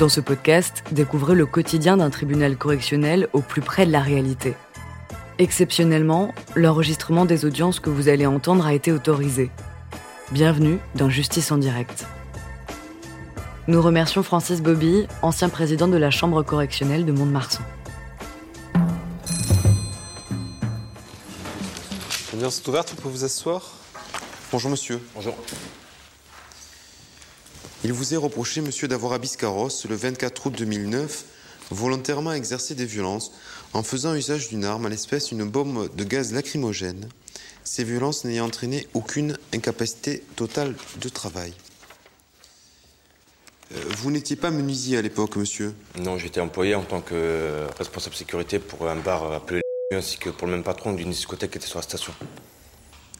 Dans ce podcast, découvrez le quotidien d'un tribunal correctionnel au plus près de la réalité. Exceptionnellement, l'enregistrement des audiences que vous allez entendre a été autorisé. Bienvenue dans Justice en direct. Nous remercions Francis Bobby, ancien président de la Chambre correctionnelle de Mont-de-Marsan. L'audience est ouverte, vous pouvez vous asseoir? Bonjour monsieur. Bonjour. Il vous est reproché, monsieur, d'avoir à Biscarros, le 24 août 2009, volontairement exercé des violences en faisant usage d'une arme, à l'espèce une bombe de gaz lacrymogène. Ces violences n'ayant entraîné aucune incapacité totale de travail. Euh, vous n'étiez pas menuisier à l'époque, monsieur? Non, j'étais employé en tant que responsable sécurité pour un bar appelé ainsi que pour le même patron d'une discothèque qui était sur la station.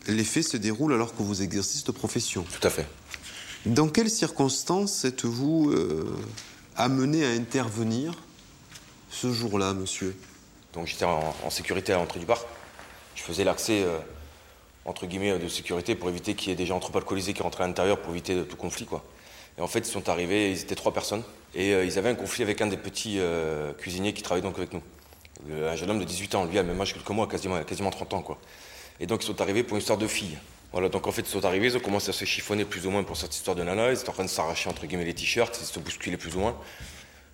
Les faits se déroulent alors que vous exercez cette profession? Tout à fait. Dans quelles circonstances êtes-vous euh, amené à intervenir ce jour-là, monsieur? Donc j'étais en, sécurité à l'entrée du bar. Je faisais l'accès, euh, entre guillemets, de sécurité pour éviter qu'il y ait des gens trop alcoolisés qui rentraient à l'intérieur pour éviter tout conflit, quoi. Et en fait, ils sont arrivés, ils étaient trois personnes, et euh, ils avaient un conflit avec un des petits cuisiniers qui travaillait donc avec nous. Un jeune homme de 18 ans, lui, à même âge que moi, quasiment, quasiment 30 ans, quoi. Et donc ils sont arrivés pour une histoire de fille. Voilà, donc en fait, ils sont arrivés, ils ont commencé à se chiffonner plus ou moins pour cette histoire de nana, ils étaient en train de s'arracher, entre guillemets, les t-shirts, ils se bousculaient plus ou moins.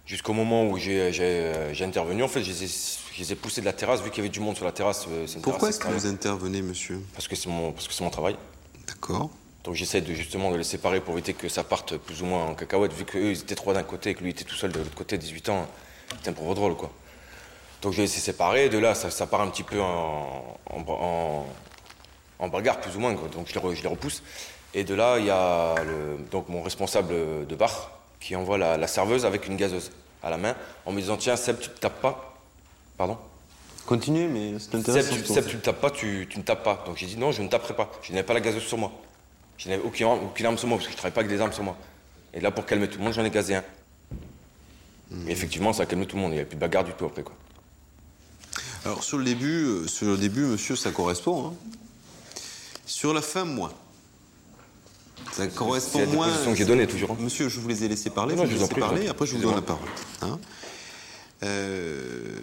Jusqu'au moment où j'ai j'ai, j'ai intervenu, en fait, je les, ai, poussés de la terrasse, vu qu'il y avait du monde sur la terrasse. euh, Pourquoi est-ce que vous intervenez, monsieur? Parce que c'est mon, parce que c'est mon travail. D'accord. Donc j'essaie de justement de les séparer pour éviter que ça parte plus ou moins en cacahuète, vu qu'eux ils étaient trois d'un côté et que lui était tout seul de l'autre côté, 18 ans. C'était un pauvre drôle quoi. Donc je les ai séparer, de là ça, ça part un petit peu en, en, en, en bagarre plus ou moins, quoi. donc je les, re- je les repousse. Et de là il y a le, donc mon responsable de bar qui envoie la, la serveuse avec une gazeuse à la main en me disant tiens Seb tu te tapes pas. Pardon? Continuez, mais c'est Seb, intéressant. tu, Seb, tu ne tapes pas, tu, tu ne tapes pas. Donc j'ai dit non, je ne taperai pas. Je n'avais pas la gazeuse sur moi. Je n'avais aucune, arme- aucune arme sur moi parce que je ne travaille pas avec des armes sur moi. Et là, pour calmer tout le monde, j'en ai gazé un. Et effectivement, ça a calmé tout le monde. Il n'y avait plus de bagarre du tout après. Quoi. Alors sur le début, euh, sur le début, monsieur, ça correspond. hein. Sur la fin, moins. Ça correspond C'est la moins. déposition que j'ai donnée, toujours. hein. Monsieur, je vous les ai laissés parler. Non, vous je les vous en prie, parler. Après, je vous donne la parole. hein. Euh,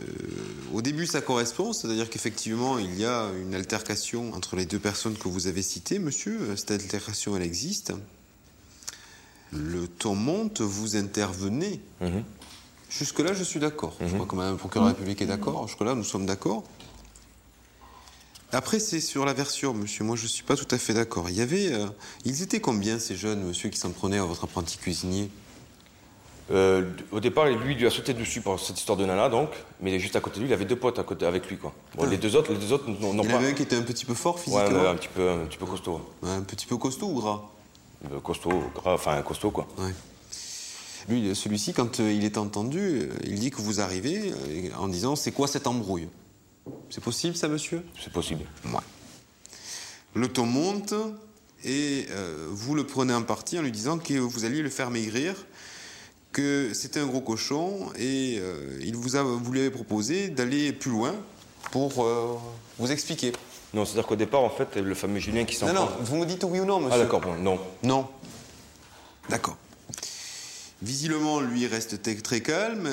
au début, ça correspond, c'est-à-dire qu'effectivement, il y a une altercation entre les deux personnes que vous avez citées, monsieur. Cette altercation, elle existe. Le ton monte, vous intervenez. Mhm. Jusque-là, je suis d'accord. Je crois que Mme le procureur de la République est d'accord. Jusque-là, nous sommes d'accord. Après, c'est sur la version, monsieur. Moi, je ne suis pas tout à fait d'accord. Il y avait. euh, ils étaient combien, ces jeunes, monsieur, qui s'en prenaient à votre apprenti cuisinier? Euh, au départ, lui, il lui a sauté dessus pour cette histoire de nana, donc. Mais juste à côté de lui, il avait deux potes à côté, avec lui. Quoi. Bon, les deux autres, les deux autres n'ont n'ont Il y en pas. avait un qui était un petit peu fort Ouais, physiquement. mais un petit peu, un petit peu costaud. Ouais, Un petit peu costaud ou gras? Euh, Costaud, gras, enfin costaud quoi. Ouais. Lui, celui-ci, quand il est entendu, il dit que vous arrivez en disant C'est quoi cette embrouille? C'est possible, ça, monsieur? C'est possible. Ouais. Le ton monte et euh, vous le prenez en partie en lui disant que vous alliez le faire maigrir, que c'était un gros cochon et euh, il vous, a, vous lui avez proposé d'aller plus loin pour euh, vous expliquer. Non, c'est-à-dire qu'au départ, en fait, le fameux Julien qui s'en Non, non, vous me dites oui ou non, monsieur Ah d'accord, bon, non. Non. D'accord. Visiblement, lui reste très calme.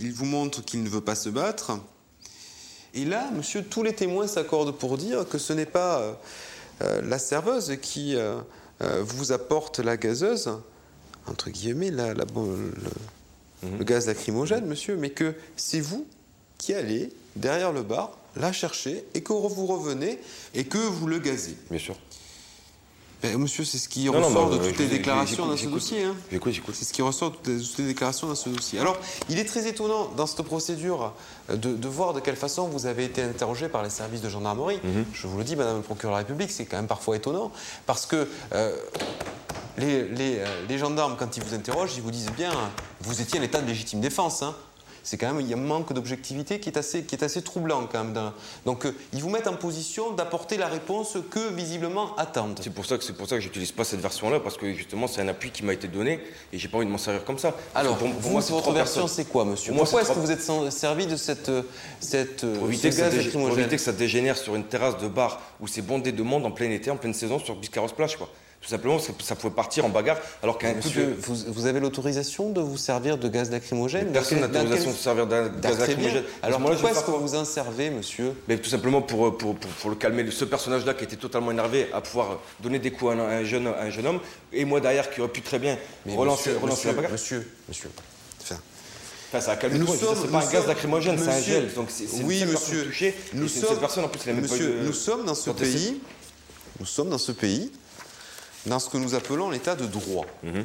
Il vous montre qu'il ne veut pas se battre. Et là, monsieur, tous les témoins s'accordent pour dire que ce n'est pas euh, euh, la serveuse qui euh, vous apporte la gazeuse, entre guillemets, la, la- bon, le, le gaz lacrymogène, monsieur, mais que c'est vous qui allez derrière le bar la chercher et que vous revenez et que vous le gazez. Bien sûr. Ben, monsieur, c'est ce qui Non, non, ressort bah, de toutes les déclarations dans ce dossier. hein. J'écoute, j'écoute. C'est ce qui ressort de toutes les, déclarations dans ce dossier. Alors, il est très étonnant dans cette procédure euh, de, de voir de quelle façon vous avez été interrogé par les services de gendarmerie. Mhm. Je vous le dis, Madame le procureur de la République, c'est quand même parfois étonnant parce que euh, les, les, euh, les gendarmes, quand ils vous interrogent, ils vous disent bien, vous étiez en état de légitime défense. hein. C'est quand même, il y a un manque d'objectivité qui est assez, qui est assez troublant quand même. dans- Donc, euh, ils vous mettent en position d'apporter la réponse que visiblement attendent. C'est pour ça que c'est pour ça que j'utilise pas cette version-là parce que justement c'est un appui qui m'a été donné et j'ai pas envie de m'en servir comme ça. Alors, pour, pour vous, moi, c'est votre version, c'est quoi, monsieur Pour Pourquoi est-ce que vous êtes servi de cette, cette, éviter, pour éviter que ça dégénère sur une terrasse de bar où c'est bondé de monde en plein été, en pleine saison sur Biscarros Plage quoi. Tout simplement, ça, ça pouvait partir en bagarre, alors qu'un Monsieur, de... vous, vous avez l'autorisation de vous servir de gaz lacrymogène Personne n'a l'autorisation de se servir Ah, gaz lacrymogène. Alors je pourquoi est-ce faire vous vous en monsieur Mais tout simplement pour, pour, pour, pour le calmer, ce personnage-là qui était totalement énervé à pouvoir donner des coups à un, à un jeune, à un jeune homme, et moi derrière qui aurait pu très bien Mais relancer, monsieur, relancer monsieur, la bagarre. Monsieur, monsieur. Enfin, Enfin, ça a calmé Nous sommes- C'est pas un gaz lacrymogène, c'est un monsieur- gel. Donc c'est oui, monsieur. touchée. Nous sommes- personne en plus, il a même pas monsieur, eu de- nous sommes dans ce pays, nous sommes dans ce pays, dans ce que nous appelons l'état de droit. Mhm.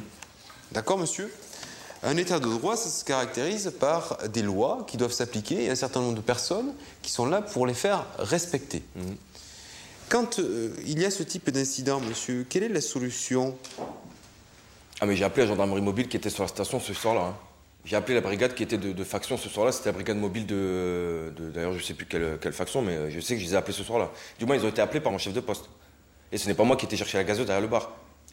D'accord, monsieur? Un état de droit, ça se caractérise par des lois qui doivent s'appliquer et un certain nombre de personnes qui sont là pour les faire respecter. Mhm. Quand euh, il y a ce type d'incident, monsieur, quelle est la solution? Ah mais j'ai appelé la gendarmerie mobile qui était sur la station ce soir-là. hein. J'ai appelé la brigade qui était de, de faction ce soir-là. C'était la brigade mobile de, d'ailleurs je sais plus quelle, quelle faction, mais je sais que je les ai appelés ce soir-là. Du moins ils ont été appelés par mon chef de poste. Et ce n'est pas moi qui étais chercher la gazeuse derrière le bar.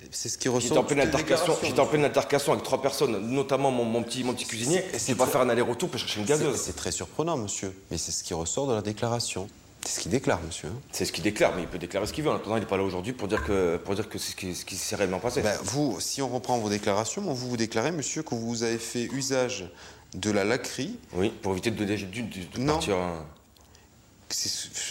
C'est ce qui ressort. J'étais en de pleine altercation. J'étais en pleine altercation avec trois personnes, notamment mon, mon petit mon petit cuisinier. Et c'est pas faire un aller-retour pour chercher une gazeuse. c'est très surprenant, monsieur. Mais c'est ce qui ressort de la déclaration. C'est ce qu'il déclare, monsieur. hein. C'est ce qu'il déclare, mais il peut déclarer ce qu'il veut. En attendant, il n'est pas là aujourd'hui pour dire que pour dire que c'est ce qui, ce qui s'est réellement passé. Ben, vous, si on reprend vos déclarations, vous vous déclarez, monsieur, que vous avez fait usage de la laquerie. Oui, pour éviter de, de, de- de Non. partir.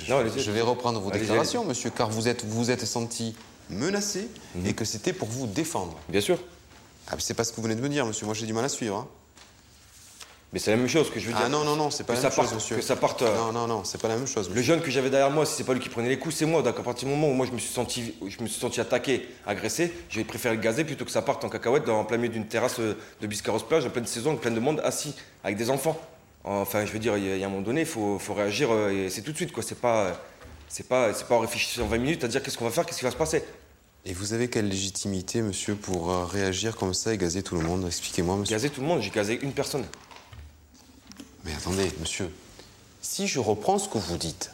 Non, je, vais reprendre vos déclarations, monsieur, car vous êtes vous êtes senti menacé Mhm. et que c'était pour vous défendre. Bien sûr. Ah, c'est pas ce que vous venez de me dire, monsieur. Moi, j'ai du mal à suivre. hein. Mais c'est la même chose que je veux dire. Ah non, non, non, c'est pas que la même chose, monsieur. Que ça parte. euh, Non, non, non, c'est pas la même chose. Le monsieur. jeune que j'avais derrière moi, si c'est pas lui qui prenait les coups, c'est moi. Donc à partir du moment où moi je me suis senti, je me suis senti attaqué, agressé, j'ai préféré le gazer plutôt que ça parte en cacahuète dans en plein milieu d'une terrasse euh, de Biscarros plage en pleine saison, plein de monde assis avec des enfants. Enfin, je veux dire, il y a un moment donné, il faut, faut réagir euh, et c'est tout de suite quoi. C'est pas, c'est pas, c'est pas en réfléchissant 20 minutes à dire qu'est-ce qu'on va faire, qu'est-ce qui va se passer. Et vous avez quelle légitimité, monsieur, pour euh, réagir comme ça et gazer tout le monde? Expliquez-moi, monsieur. Gazer tout le monde, j'ai gazé une personne. Mais attendez, monsieur. Si je reprends ce que vous dites,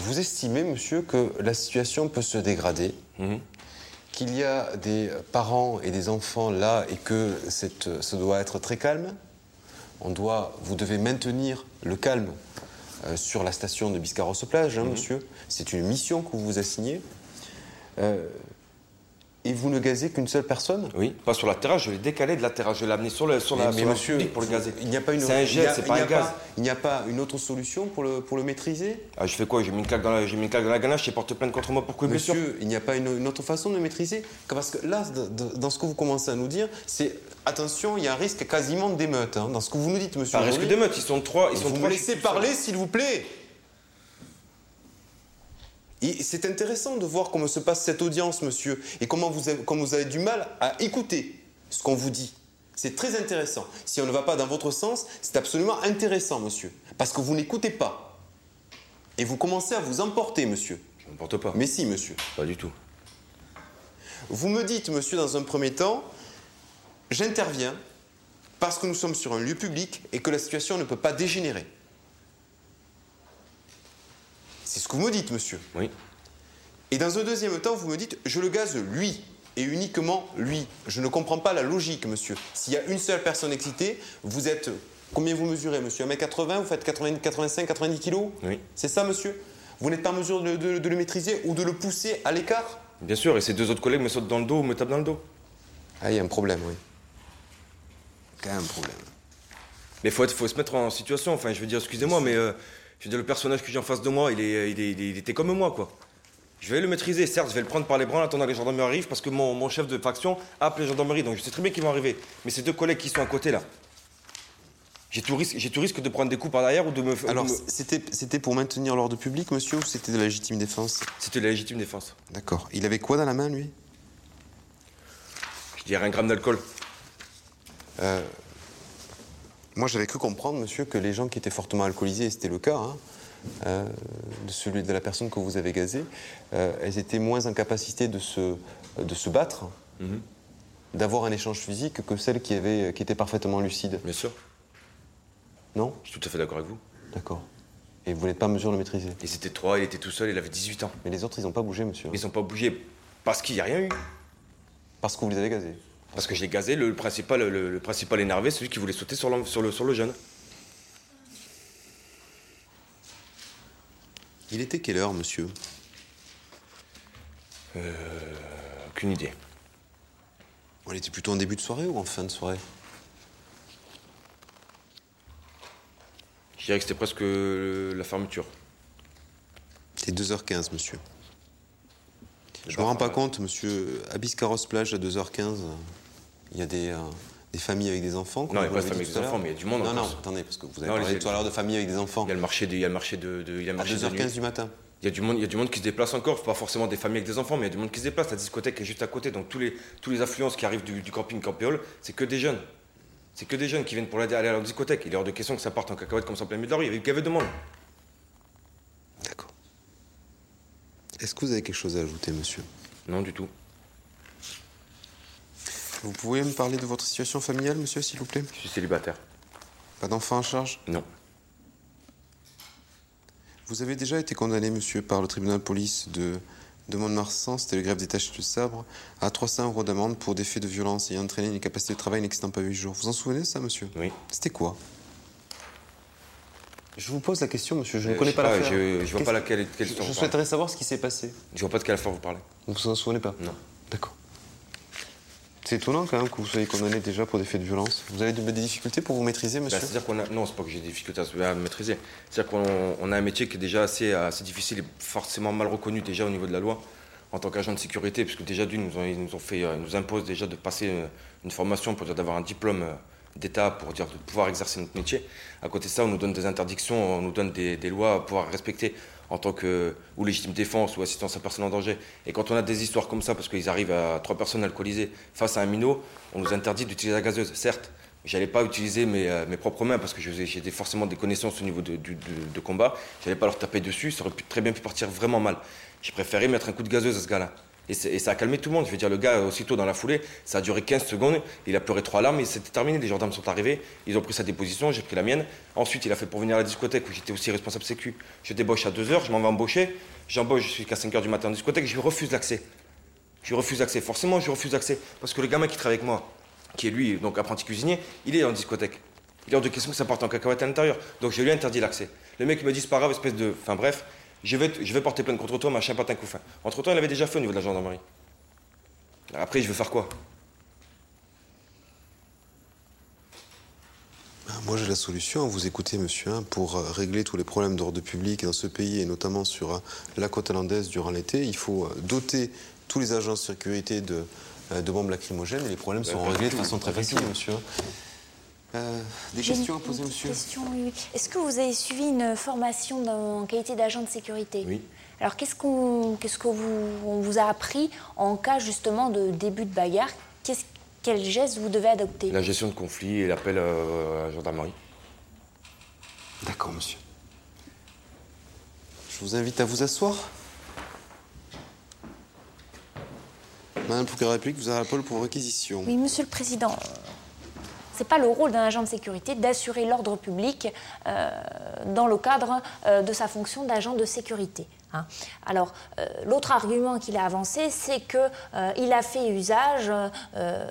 vous estimez, monsieur, que la situation peut se dégrader, Mhm. Qu'il y a des parents et des enfants là et que cette, ce doit être très calme On doit, vous devez maintenir le calme euh, sur la station de Biscarrosse-Plage, hein, monsieur. C'est une mission que vous vous assignez. Euh, et vous ne gazez qu'une seule personne? Oui, pas sur la terrasse, je l'ai décalé de la terrasse, je l'ai amené sur, le, sur la, Mais- sur mais la monsieur, pour le gazer. il n'y a pas une C'est un gel, c'est pas un gaz. Il n'y a pas une autre solution pour le, pour le maîtriser? Ah, je fais quoi? J'ai mis une claque dans la, j'ai mis une claque dans la ganache, j'ai porté plainte contre moi pour blessure. Monsieur, il n'y a pas une, une autre façon de le maîtriser? Parce que là, dans ce que vous commencez à nous dire, c'est attention, il y a un risque quasiment d'émeute. hein, dans ce que vous nous dites, monsieur. Un risque d'émeute, ils sont trois, ils sont Vous trois. me laissez parler, s'il vous plaît Et c'est intéressant de voir comment se passe cette audience, monsieur, et comment vous avez, comment vous avez du mal à écouter ce qu'on vous dit. C'est très intéressant. Si on ne va pas dans votre sens, c'est absolument intéressant, monsieur. Parce que vous n'écoutez pas. Et vous commencez à vous emporter, monsieur. Je n'importe pas. Mais si, monsieur. Pas du tout. Vous me dites, monsieur, dans un premier temps, j'interviens parce que nous sommes sur un lieu public et que la situation ne peut pas dégénérer. C'est ce que vous me dites, monsieur. Oui. Et dans un deuxième temps, vous me dites, je le gaze lui, et uniquement lui. Je ne comprends pas la logique, monsieur. S'il y a une seule personne excitée, vous êtes... Combien vous mesurez, monsieur? 1m80 Vous faites 80, 85, 90 kilos? Oui. C'est ça, monsieur? Vous n'êtes pas en mesure de, de- de le maîtriser ou de le pousser à l'écart? Bien sûr, et ces deux autres collègues me sautent dans le dos ou me tapent dans le dos. Ah, il y a un problème, oui. Quand même un problème. Mais il faut, être- faut se mettre en situation. Enfin, je veux dire, excusez-moi, mais euh, je veux dire, le personnage que j'ai en face de moi, il, est, il, est- il est- il était comme moi, quoi. Je vais le maîtriser, certes, je vais le prendre par les bras en attendant que les gendarmeries arrivent, parce que mon, mon chef de faction a appelé les gendarmeries, donc je sais très bien qu'ils vont arriver. Mais ces deux collègues qui sont à côté, là, j'ai tout, risque, j'ai tout risque de prendre des coups par derrière ou de me... Alors, de me- c'était pour maintenir l'ordre public, monsieur, ou c'était de la légitime défense? C'était la légitime défense. D'accord. Il avait quoi dans la main, lui? Je dirais un gramme d'alcool. Moi, j'avais cru comprendre, monsieur, que les gens qui étaient fortement alcoolisés, et c'était le cas, hein, euh, de celui de la personne que vous avez gazée, euh, elles étaient moins en capacité de se, de se battre, Mhm. d'avoir un échange physique que celles qui, avaient, qui étaient parfaitement lucides. Bien sûr, Non? Je suis tout à fait d'accord avec vous. D'accord. Et vous n'êtes pas en mesure de le maîtriser? Ils étaient trois, il était tout seul, il avait 18 ans. Mais les autres, ils n'ont pas bougé, monsieur. Ils n'ont pas bougé parce qu'il n'y a rien eu. Parce que vous les avez gazés. Parce que je l'ai gazé, le, le principal, le, le principal énervé, celui qui voulait sauter sur, le, sur le jeune. Il était quelle heure, monsieur? Euh, aucune idée. Elle était plutôt en début de soirée ou en fin de soirée? Je dirais que c'était presque euh, la fermeture. C'est 2h15, monsieur. Je me rends pas compte, monsieur. Abyss Carrosse Plage à 2h15, il y a des, euh, des familles avec des enfants. Non, il n'y a pas de famille avec des enfants, mais il y a du monde en Non, non, plus. attendez, parce que vous avez Non, parlé les- tout à l'heure de famille avec des enfants. Il y a le marché de, il y a le marché de, de- il y a le À marché de 2h15 nuit. du matin. Il y a du monde, il y a du monde qui se déplace encore, pas forcément des familles avec des enfants, mais il y a du monde qui se déplace. La discothèque est juste à côté, donc tous les, tous les affluences qui arrivent du, du camping Campéole, c'est que des jeunes. C'est que des jeunes qui viennent pour aller à la discothèque. Il est hors de question que ça parte en cacahuète comme ça en plein milieu de la rue. Il y avait, il y avait de monde. D'accord. Est-ce que vous avez quelque chose à ajouter, monsieur? Non, du tout. Vous pouvez me parler de votre situation familiale, monsieur, s'il vous plaît? Je suis célibataire. Pas d'enfant en charge? Non. Vous avez déjà été condamné, monsieur, par le tribunal de police de, de Mont-de-Marsan, c'était le grève des tâches de sabre, à 300 euros d'amende pour des faits de violence ayant entraîné une incapacité de travail n'excédant pas 8 jours. Vous en souvenez de ça, monsieur? Oui. C'était quoi? Je vous pose la question, monsieur, je ne Euh, connais je pas pas, l'affaire. je- je vois pas laquelle- quelle Je, je souhaiterais savoir ce qui s'est passé. Je vois pas de quelle affaire vous parlez. Vous vous en souvenez pas Non. D'accord. C'est étonnant quand même que vous soyez condamné déjà pour des faits de violence. Vous avez de- des difficultés pour vous maîtriser, Bah, monsieur C'est-à-dire qu'on a. Non, c'est pas que j'ai des difficultés à me maîtriser. C'est-à-dire qu'on on a un métier qui est déjà assez, assez difficile et forcément mal reconnu déjà au niveau de la loi en tant qu'agent de sécurité, puisque déjà d'une, ils nous ont, fait, euh, ils nous imposent déjà de passer euh, une formation pour dire d'avoir un diplôme euh, d'État pour dire de pouvoir exercer notre métier. À côté de ça, on nous donne des interdictions, on nous donne des, lois à pouvoir respecter en tant que ou légitime défense ou assistance à personne en danger. Et quand on a des histoires comme ça, parce qu'ils arrivent à trois personnes alcoolisées face à un minot, on nous interdit d'utiliser la gazeuse. Certes, j'allais pas utiliser mes, euh, mes propres mains parce que des- forcément des connaissances au niveau de, du- de- de combat. J'allais pas leur taper dessus, ça aurait très bien pu partir vraiment mal. J'ai préféré mettre un coup de gazeuse à ce gars-là. Et, ça a calmé tout le monde. Je veux dire, le gars, aussitôt dans la foulée, ça a duré 15 secondes. Il a pleuré trois larmes et c'était terminé. Les gendarmes sont arrivés, ils ont pris sa déposition, j'ai pris la mienne. Ensuite, il a fait pour venir à la discothèque où j'étais aussi responsable sécu. Je débauche à 2h, je m'en vais embaucher. J'embauche jusqu'à 5h du matin en discothèque, je lui refuse l'accès. Je lui refuse l'accès. Forcément, je lui refuse l'accès. Parce que le gamin qui travaille avec moi, qui est lui, donc apprenti cuisinier, il est en discothèque. Il est hors de question que ça parte en cacahuète à l'intérieur. Donc je lui ai interdit l'accès. Le mec me dit, c'est pas grave, espèce de. Enfin bref, je vais, te- je vais porter plainte contre toi, machin, patin, coup fin. Entre temps, il avait déjà fait au niveau de la gendarmerie. Après, je veux faire quoi? Ah, Moi, j'ai la solution. Vous écoutez, monsieur, hein, pour euh, régler tous les problèmes d'ordre public dans ce pays et notamment sur euh, la côte hollandaise durant l'été. Il faut euh, doter tous les agents de sécurité de, euh, de bombes lacrymogènes et les problèmes seront pas réglés de façon très facile, monsieur. Euh, des questions à poser, une monsieur question, oui, oui. Est-ce que vous avez suivi une formation dans- en qualité d'agent de sécurité? Oui. Alors, qu'est-ce qu'on, qu'est-ce que vous, on vous a appris en cas justement de début de bagarre? Qu'est-ce, Quel geste vous devez adopter? La gestion de conflit et l'appel euh, à la gendarmerie. D'accord, monsieur. Je vous invite à vous asseoir. Madame République, vous avez la parole pour réquisition. Oui, Monsieur le Président. C'est pas le rôle d'un agent de sécurité d'assurer l'ordre public euh, dans le cadre euh, de sa fonction d'agent de sécurité. hein. Alors, euh, l'autre argument qu'il a avancé, c'est qu'il a fait usage,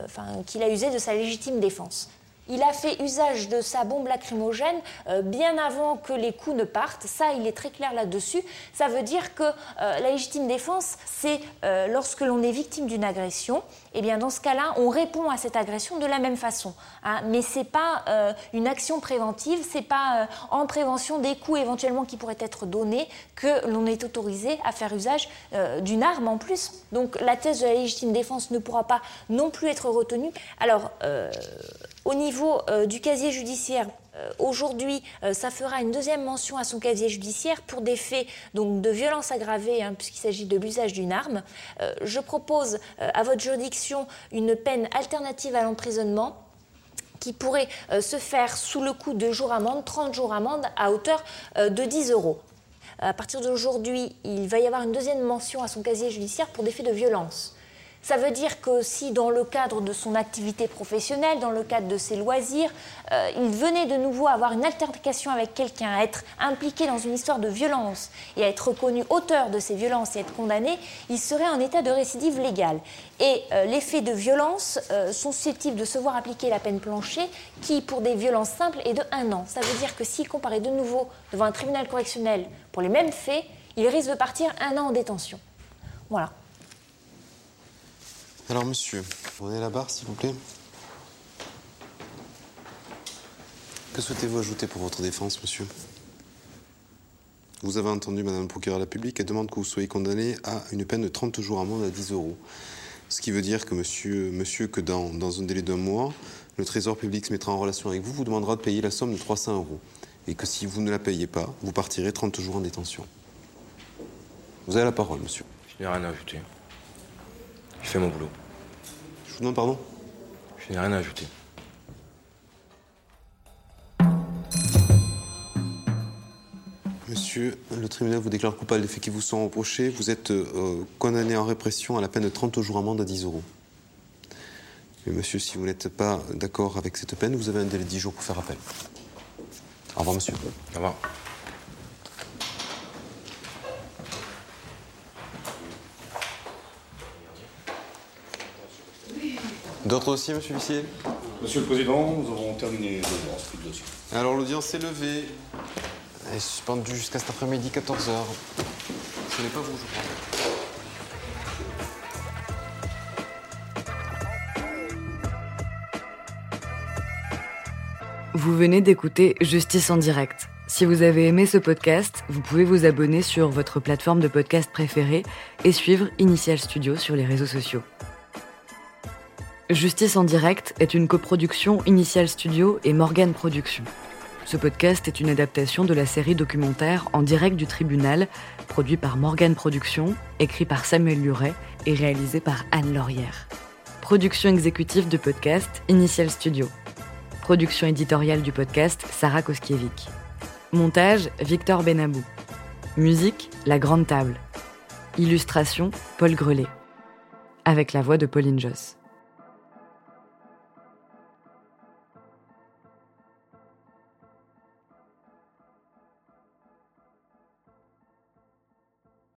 enfin, qu'il a usé de sa légitime défense. Il a fait usage de sa bombe lacrymogène bien avant que les coups ne partent. Ça, il est très clair là-dessus. Ça veut dire que la légitime défense, c'est lorsque l'on est victime d'une agression, et bien dans ce cas-là, on répond à cette agression de la même façon. hein. Mais c'est pas euh, une action préventive, c'est pas euh, en prévention des coups éventuellement qui pourraient être donnés que l'on est autorisé à faire usage euh, d'une arme en plus. Donc la thèse de la légitime défense ne pourra pas non plus être retenue. Alors au niveau du casier judiciaire, aujourd'hui, euh, ça fera une deuxième mention à son casier judiciaire pour des faits donc, de violence aggravée, hein, puisqu'il s'agit de l'usage d'une arme. Euh, je propose euh, à votre juridiction une peine alternative à l'emprisonnement qui pourrait euh, se faire sous le coup de jours amende, 30 jours amende à hauteur euh, de 10 euros. À partir d'aujourd'hui, il va y avoir une deuxième mention à son casier judiciaire pour des faits de violence. Ça veut dire que si dans le cadre de son activité professionnelle, dans le cadre de ses loisirs, euh, il venait de nouveau avoir une altercation avec quelqu'un, être impliqué dans une histoire de violence et être reconnu auteur de ces violences et être condamné, il serait en état de récidive légale. Et euh, les faits de violence euh, sont susceptibles de se voir appliquer la peine plancher qui, pour des violences simples, est de un an. Ça veut dire que s'il comparaît de nouveau devant un tribunal correctionnel pour les mêmes faits, il risque de partir un an en détention. Voilà. Alors, monsieur, prenez la barre, s'il vous plaît? Que souhaitez-vous ajouter pour votre défense, monsieur? Vous avez entendu Madame procureur de la Publique, elle demande que vous soyez condamné à une peine de 30 jours amende à 10 euros. Ce qui veut dire que monsieur, monsieur que dans, dans un délai d'un mois, le Trésor public se mettra en relation avec vous, vous demandera de payer la somme de 300 euros. Et que si vous ne la payez pas, vous partirez 30 jours en détention. Vous avez la parole, monsieur. Je n'ai rien à ajouter. Je fais mon boulot. Je vous demande pardon? Je n'ai rien à ajouter. Monsieur, le tribunal vous déclare coupable des faits qui vous sont reprochés. Vous êtes euh, condamné en répression à la peine de 30 jours amende à 10 euros. Mais monsieur, si vous n'êtes pas d'accord avec cette peine, vous avez un délai de 10 jours pour faire appel. Au revoir, monsieur. Au revoir. D'autres dossiers, monsieur l'huissier Monsieur le Président, nous avons terminé l'audience du dossier. Alors, l'audience est levée. Elle est suspendue jusqu'à cet après-midi, 14h. Ce n'est pas vous, je crois. Vous venez d'écouter Justice en direct. Si vous avez aimé ce podcast, vous pouvez vous abonner sur votre plateforme de podcast préférée et suivre Initial Studio sur les réseaux sociaux. Justice en direct est une coproduction Initial Studio et Morgan Productions. Ce podcast est une adaptation de la série documentaire En direct du tribunal, produit par Morgan Productions, écrit par Samuel Luret et réalisé par Anne Laurière. Production exécutive de podcast Initial Studio. Production éditoriale du podcast Sarah Koskiewicz. Montage Victor Benabou. Musique La Grande Table. Illustration Paul Grelet. Avec la voix de Pauline Joss.